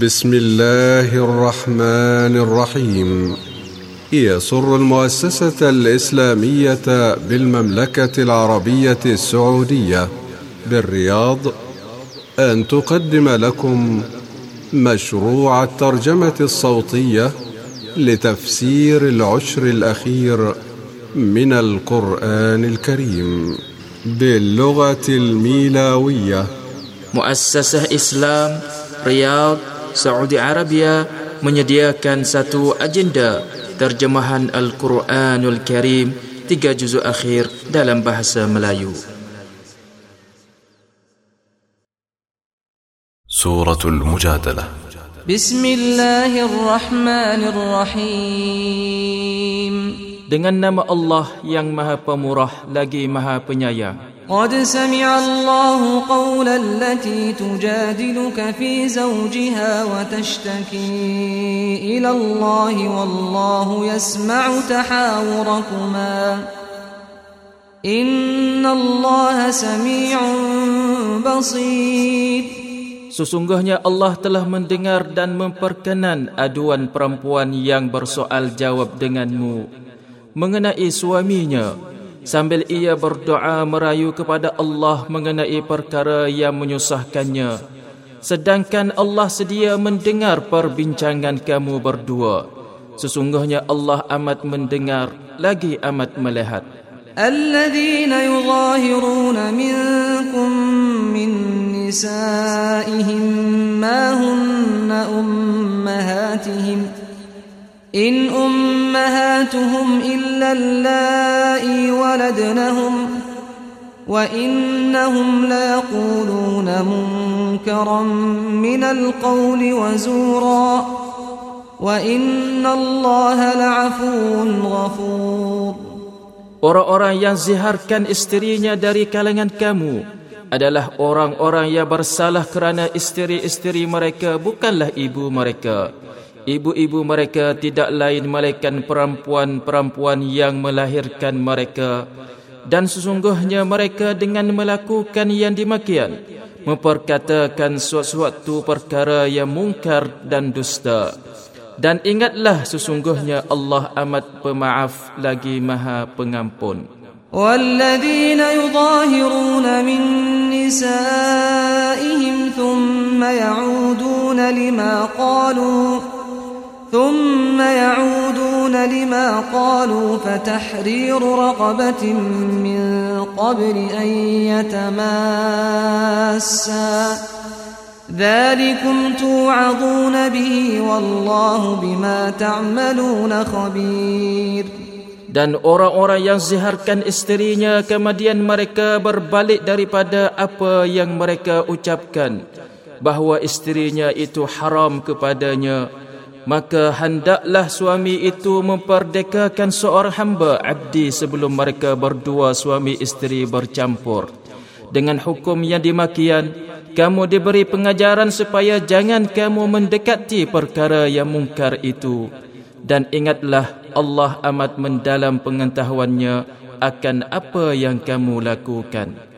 بسم الله الرحمن الرحيم يسر المؤسسة الإسلامية بالمملكة العربية السعودية بالرياض أن تقدم لكم مشروع الترجمة الصوتية لتفسير العشر الأخير من القرآن الكريم باللغة الميلاوية مؤسسة إسلام رياض Saudi Arabia menyediakan satu agenda terjemahan Al-Quranul Karim tiga juzuk akhir dalam bahasa Melayu. Surah Al-Mujadalah Bismillahirrahmanirrahim Dengan nama Allah yang maha pemurah lagi maha penyayang قد سمع الله قول التي تجادلك في زوجها وتشتكي إلى الله والله يسمع تحاوركما إن الله سميع بصير Sesungguhnya Allah telah mendengar dan memperkenan aduan perempuan yang bersoal jawab denganmu mengenai suaminya Ya, sambil ia berdoa merayu kepada Allah mengenai perkara yang menyusahkannya. Sedangkan Allah sedia mendengar perbincangan kamu berdua. Sesungguhnya Allah amat mendengar, lagi amat melihat. الذين يظاهرون منكم من نسائهم ما هن أمهاتهم إن أمهاتهم إلا اللائي ولدنهم وإنهم ليقولون منكرا من القول وزورا وإن الله لعفو غفور Orang-orang yang ziharkan isterinya dari kalangan kamu adalah orang-orang yang bersalah kerana isteri-isteri mereka bukanlah ibu mereka ibu-ibu mereka tidak lain melainkan perempuan-perempuan yang melahirkan mereka dan sesungguhnya mereka dengan melakukan yang demikian memperkatakan suatu perkara yang mungkar dan dusta dan ingatlah sesungguhnya Allah amat pemaaf lagi maha pengampun والذين يظاهرون من نسائهم ثم يعودون لما قالوا ثم يعودون لما قالوا فتحرير رقبة من قبل أن يتماسا ذلكم توعظون به والله بما تعملون خبير Dan orang-orang yang ziharkan isterinya kemudian mereka berbalik daripada apa yang mereka ucapkan bahawa isterinya itu haram kepadanya maka hendaklah suami itu memperdekakan seorang hamba abdi sebelum mereka berdua suami isteri bercampur. Dengan hukum yang dimakian, kamu diberi pengajaran supaya jangan kamu mendekati perkara yang mungkar itu. Dan ingatlah Allah amat mendalam pengetahuannya akan apa yang kamu lakukan.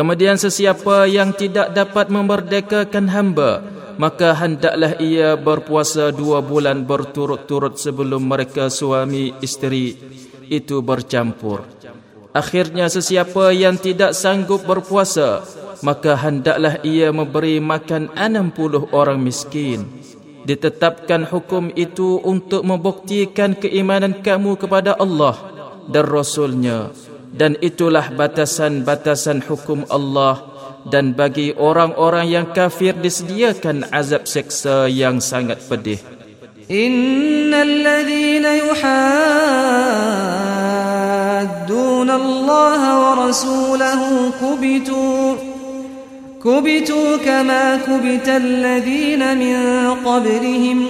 Kemudian sesiapa yang tidak dapat memerdekakan hamba, maka hendaklah ia berpuasa dua bulan berturut-turut sebelum mereka suami isteri itu bercampur. Akhirnya sesiapa yang tidak sanggup berpuasa, maka hendaklah ia memberi makan enam puluh orang miskin. Ditetapkan hukum itu untuk membuktikan keimanan kamu kepada Allah dan Rasulnya dan itulah batasan-batasan hukum Allah dan bagi orang-orang yang kafir disediakan azab seksa yang sangat pedih innal ladzina yuhaddun Allah wa rasulahu kubitu kubitu kama kubita alladzina min qabrihim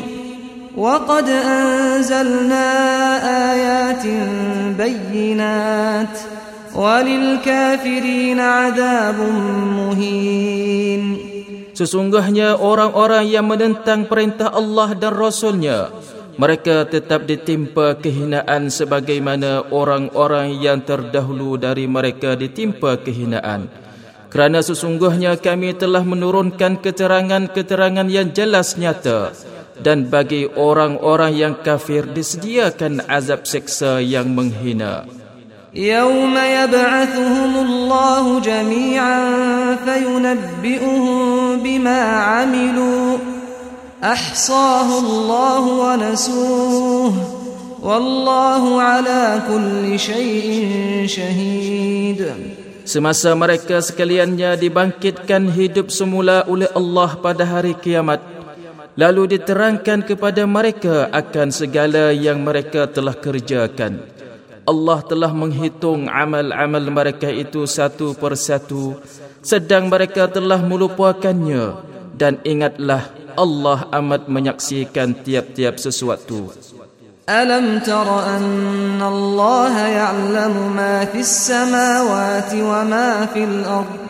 وقد أنزلنا آيات بينات وللكافرين عذاب مهين Sesungguhnya orang-orang yang menentang perintah Allah dan Rasulnya, mereka tetap ditimpa kehinaan sebagaimana orang-orang yang terdahulu dari mereka ditimpa kehinaan. Kerana sesungguhnya kami telah menurunkan keterangan-keterangan yang jelas nyata, dan bagi orang-orang yang kafir disediakan azab seksa yang menghina. يوم يبعثهم الله جميعا فينبئهم بما عملوا wa الله ونسوه والله على كل شيء شهيد Semasa mereka sekaliannya dibangkitkan hidup semula oleh Allah pada hari kiamat, lalu diterangkan kepada mereka akan segala yang mereka telah kerjakan. Allah telah menghitung amal-amal mereka itu satu persatu, sedang mereka telah melupakannya. Dan ingatlah, Allah amat menyaksikan tiap-tiap sesuatu. Alam tara anna Allah ya'lamu ma fis samawati wa ma fil ardh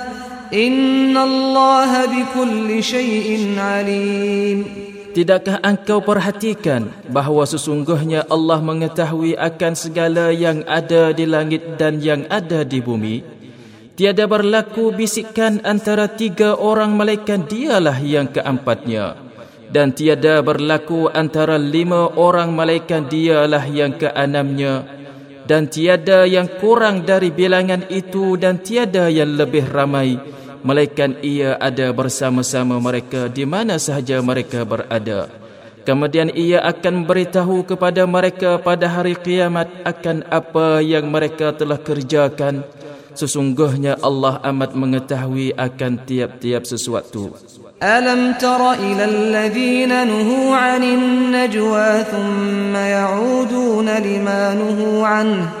Inna Allah bi kulli shay'in Tidakkah engkau perhatikan bahawa sesungguhnya Allah mengetahui akan segala yang ada di langit dan yang ada di bumi? Tiada berlaku bisikan antara tiga orang malaikat dialah yang keempatnya. Dan tiada berlaku antara lima orang malaikat dialah yang keenamnya. Dan tiada yang kurang dari bilangan itu dan tiada yang lebih ramai melainkan ia ada bersama-sama mereka di mana sahaja mereka berada. Kemudian ia akan beritahu kepada mereka pada hari kiamat akan apa yang mereka telah kerjakan. Sesungguhnya Allah amat mengetahui akan tiap-tiap sesuatu. Alam tara ila alladhina nuhu 'anil najwa thumma ya'uduna lima nuhu 'anhu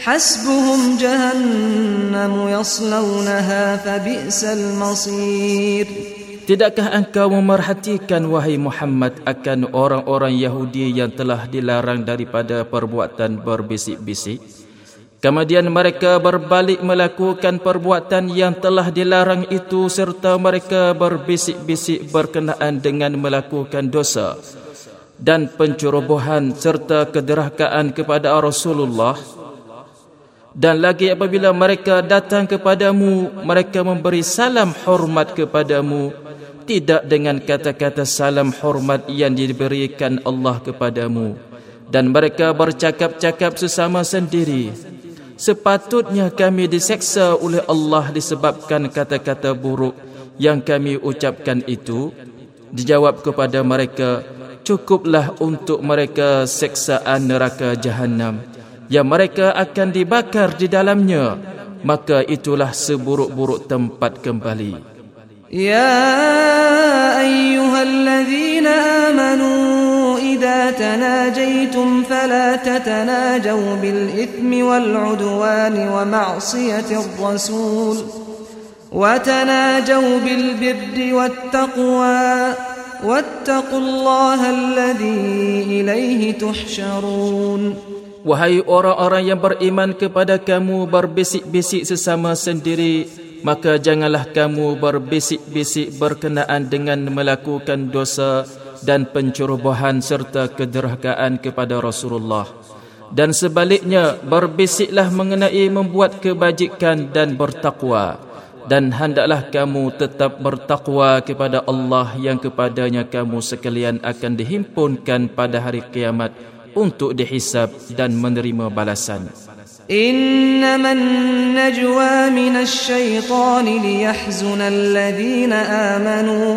حسبهم جهنم يصلونها فبئس المصير Tidakkah engkau memerhatikan wahai Muhammad akan orang-orang Yahudi yang telah dilarang daripada perbuatan berbisik-bisik? Kemudian mereka berbalik melakukan perbuatan yang telah dilarang itu serta mereka berbisik-bisik berkenaan dengan melakukan dosa dan pencerobohan serta kederhakaan kepada Rasulullah dan lagi apabila mereka datang kepadamu mereka memberi salam hormat kepadamu tidak dengan kata-kata salam hormat yang diberikan Allah kepadamu dan mereka bercakap-cakap sesama sendiri sepatutnya kami diseksa oleh Allah disebabkan kata-kata buruk yang kami ucapkan itu dijawab kepada mereka cukuplah untuk mereka seksaan neraka Jahannam. yang mereka akan dibakar di dalamnya maka itulah seburuk-buruk tempat kembali ya ayyuhalladzina amanu idza tanajaitum fala tatanajaw bil ithmi wal udwani wa ma'siyati ar-rasul وتناجوا بالبر والتقوى واتقوا الله الذي إليه تحشرون Wahai orang-orang yang beriman kepada kamu berbisik-bisik sesama sendiri, maka janganlah kamu berbisik-bisik berkenaan dengan melakukan dosa dan pencerobohan serta kederhakaan kepada Rasulullah. Dan sebaliknya, berbisiklah mengenai membuat kebajikan dan bertakwa. Dan hendaklah kamu tetap bertakwa kepada Allah yang kepadanya kamu sekalian akan dihimpunkan pada hari kiamat untuk dihisab dan menerima balasan. إنما النجوى من الشيطان ليحزن الذين آمنوا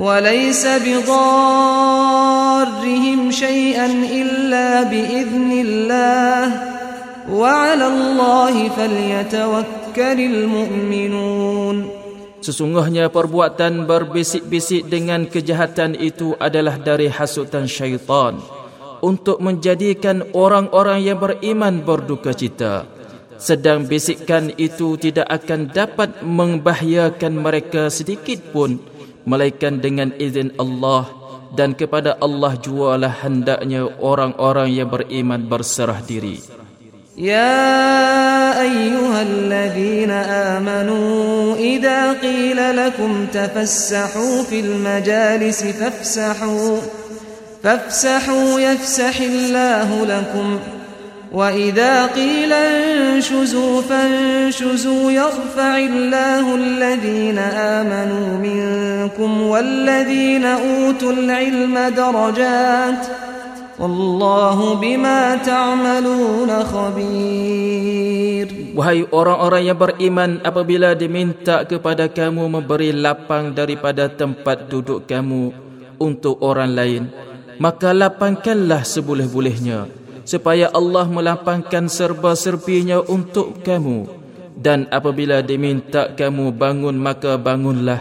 وليس بضارهم شيئا إلا بإذن الله وعلى الله فليتوكل mu'minun. Sesungguhnya perbuatan berbisik-bisik dengan kejahatan itu adalah dari hasutan syaitan untuk menjadikan orang-orang yang beriman berduka cita. Sedang bisikan itu tidak akan dapat membahayakan mereka sedikit pun melainkan dengan izin Allah dan kepada Allah jualah hendaknya orang-orang yang beriman berserah diri. Ya أيها الذين آمنوا إذا قيل لكم تفسحوا majalis fafsahu. فافسحوا يفسح الله لكم وإذا قيل انشزوا فانشزوا يرفع الله الذين آمنوا منكم والذين أوتوا العلم درجات والله بما تعملون خبير Wahai orang-orang yang beriman apabila diminta kepada kamu memberi lapang daripada tempat duduk kamu untuk orang lain maka lapangkanlah seboleh-bolehnya supaya Allah melapangkan serba-serbinya untuk kamu dan apabila diminta kamu bangun maka bangunlah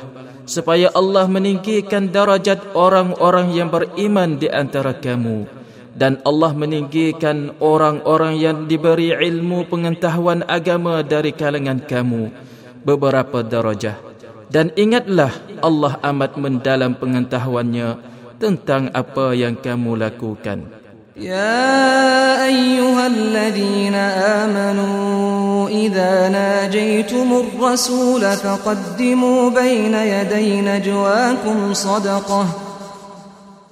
supaya Allah meninggikan darajat orang-orang yang beriman di antara kamu dan Allah meninggikan orang-orang yang diberi ilmu pengetahuan agama dari kalangan kamu beberapa darajah dan ingatlah Allah amat mendalam pengetahuannya tentang apa yang kamu lakukan. Ya ayyuhalladzina amanu idza najaitumur rasula faqaddimu baina yadayna jawakum sadaqah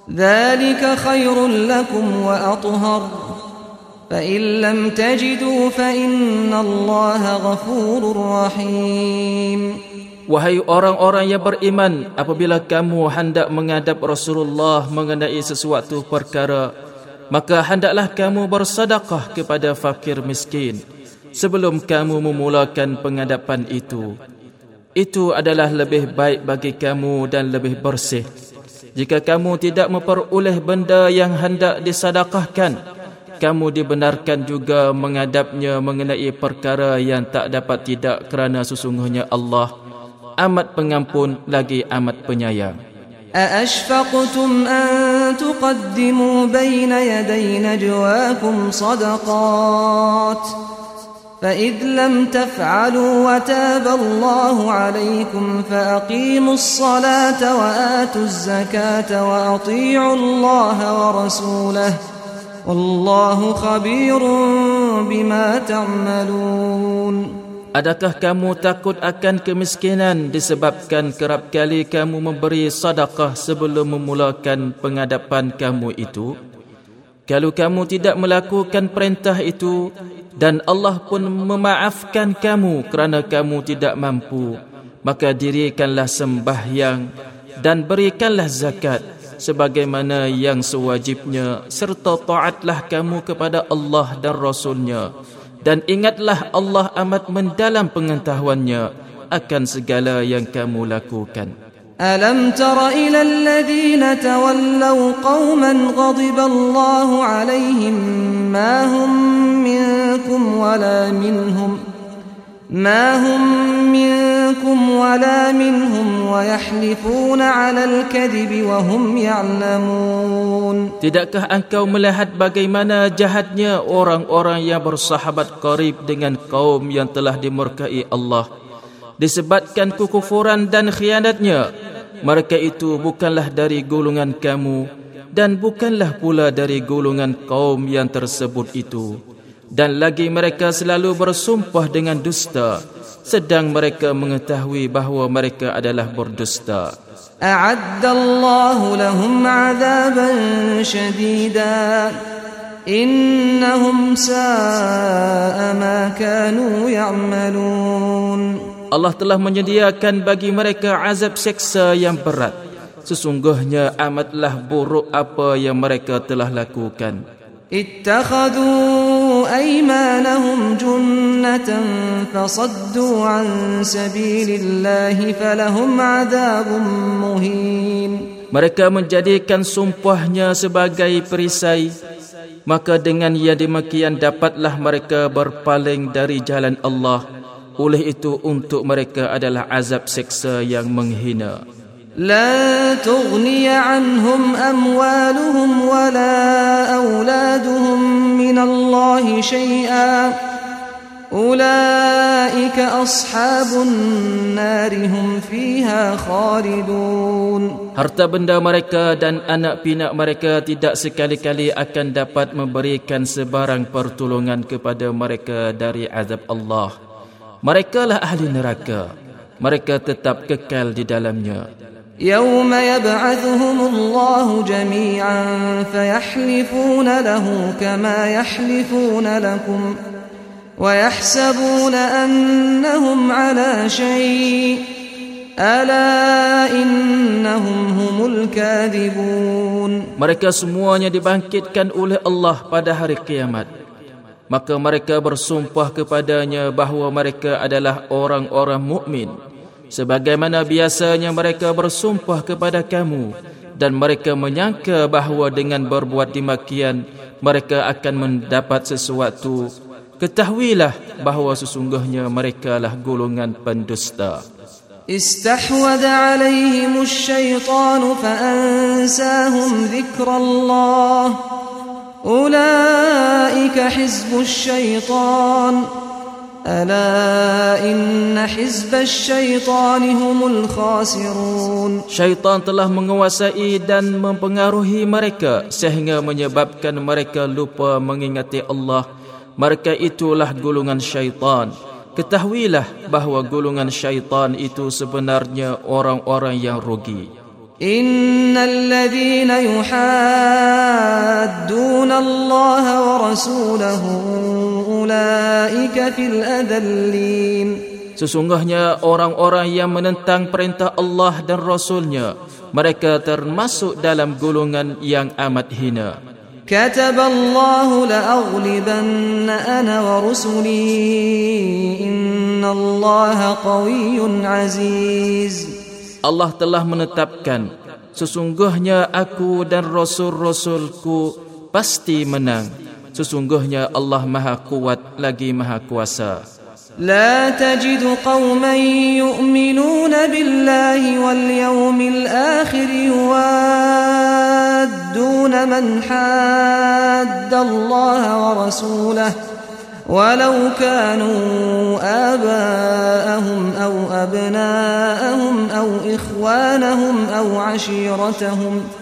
dhalika khairul lakum wa athhar فإن لم تجدوا فإن الله غفور رحيم Wahai orang-orang yang beriman, apabila kamu hendak menghadap Rasulullah mengenai sesuatu perkara, maka hendaklah kamu bersedekah kepada fakir miskin sebelum kamu memulakan penghadapan itu. Itu adalah lebih baik bagi kamu dan lebih bersih. Jika kamu tidak memperoleh benda yang hendak disedekahkan, kamu dibenarkan juga menghadapnya mengenai perkara yang tak dapat tidak kerana sesungguhnya Allah amat pengampun lagi amat penyayang. أَأَشْفَقْتُمْ أَن تُقَدِّمُوا بَيْنَ يَدَيْ نَجْوَاكُمْ صَدَقَاتٍ فَإِذْ لَمْ تَفْعَلُوا وَتَابَ اللَّهُ عَلَيْكُمْ فَأَقِيمُوا الصَّلَاةَ وَآتُوا الزَّكَاةَ وَأَطِيعُوا اللَّهَ وَرَسُولَهُ والله خبير بما تعملون Adakah kamu takut akan kemiskinan disebabkan kerap kali kamu memberi sedekah sebelum memulakan pengadapan kamu itu? Kalau kamu tidak melakukan perintah itu dan Allah pun memaafkan kamu kerana kamu tidak mampu, maka dirikanlah sembahyang dan berikanlah zakat sebagaimana yang sewajibnya serta taatlah kamu kepada Allah dan Rasulnya dan ingatlah Allah amat mendalam pengetahuannya akan segala yang kamu lakukan. Alam tara ila alladhina tawallaw qauman ghadiba Allahu alaihim ma hum minkum wala minhum ma hum minkum wala Tidakkah engkau melihat bagaimana jahatnya orang-orang yang bersahabat karib dengan kaum yang telah dimurkai Allah? Disebabkan kekufuran dan khianatnya, mereka itu bukanlah dari golongan kamu dan bukanlah pula dari golongan kaum yang tersebut itu. Dan lagi mereka selalu bersumpah dengan dusta sedang mereka mengetahui bahawa mereka adalah berdusta. A'addallahu lahum 'adaban shadida. Innahum sa'a ma kanu ya'malun. Allah telah menyediakan bagi mereka azab seksa yang berat. Sesungguhnya amatlah buruk apa yang mereka telah lakukan. Ittakhadhu أيمانهم جنة فصدوا عن سبيل الله فلهم عذاب مهين Mereka menjadikan sumpahnya sebagai perisai Maka dengan ia demikian dapatlah mereka berpaling dari jalan Allah Oleh itu untuk mereka adalah azab seksa yang menghina لا تغني عنهم أموالهم ولا أولادهم من الله شيئا أولئك أصحاب النار هم فيها خالدون Harta benda mereka dan anak pinak mereka tidak sekali-kali akan dapat memberikan sebarang pertolongan kepada mereka dari azab Allah. Mereka lah ahli neraka. Mereka tetap kekal di dalamnya. يوم يبعثهم الله جميعا فيحلفون له كما يحلفون لكم ويحسبون انهم على شيء الا انهم هم الكاذبون mereka semuanya dibangkitkan oleh Allah pada hari kiamat maka mereka bersumpah kepadanya bahawa mereka adalah orang-orang mukmin sebagaimana biasanya mereka bersumpah kepada kamu dan mereka menyangka bahawa dengan berbuat demikian mereka akan mendapat sesuatu ketahuilah bahawa sesungguhnya mereka lah golongan pendusta استحوذ عليهم الشيطان فأنساهم ذكر الله أولئك حزب الشيطان ألا إن حزب الشيطان هم الخاسرون شيطان telah menguasai dan mempengaruhi mereka sehingga menyebabkan mereka lupa mengingati Allah mereka itulah golongan syaitan ketahuilah bahawa golongan syaitan itu sebenarnya orang-orang yang rugi إن الذين Allah wa ورسوله أولئك ulaika fil adallin Sesungguhnya orang-orang yang menentang perintah Allah dan Rasulnya Mereka termasuk dalam golongan yang amat hina Allah la الله لأغلبن wa ورسلي Inna Allah قوي aziz. Allah telah menetapkan sesungguhnya aku dan rasul-rasulku pasti menang Sesungguhnya Allah Maha Kuat lagi Maha Kuasa. لا تجد قوما يؤمنون بالله واليوم الآخر يوادون من حاد الله ورسوله ولو كانوا آباءهم أو أبناءهم أو إخوانهم أو عشيرتهم ۖ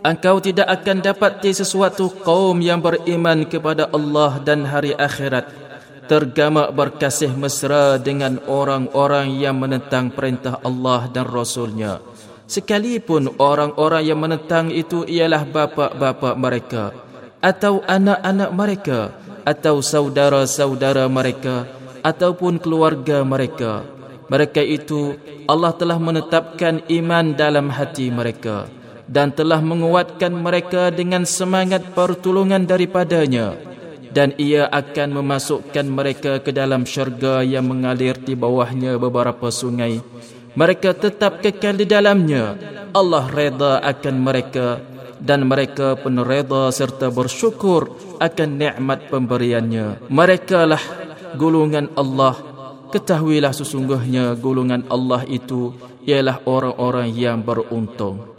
engkau tidak akan dapati sesuatu kaum yang beriman kepada Allah dan hari akhirat tergamak berkasih mesra dengan orang-orang yang menentang perintah Allah dan Rasulnya. Sekalipun orang-orang yang menentang itu ialah bapa-bapa mereka atau anak-anak mereka atau saudara-saudara mereka ataupun keluarga mereka. Mereka itu Allah telah menetapkan iman dalam hati mereka. Mereka dan telah menguatkan mereka dengan semangat pertolongan daripadanya dan ia akan memasukkan mereka ke dalam syurga yang mengalir di bawahnya beberapa sungai mereka tetap kekal di dalamnya Allah reda akan mereka dan mereka pun reda serta bersyukur akan nikmat pemberiannya Mereka lah golongan Allah ketahuilah sesungguhnya golongan Allah itu ialah orang-orang yang beruntung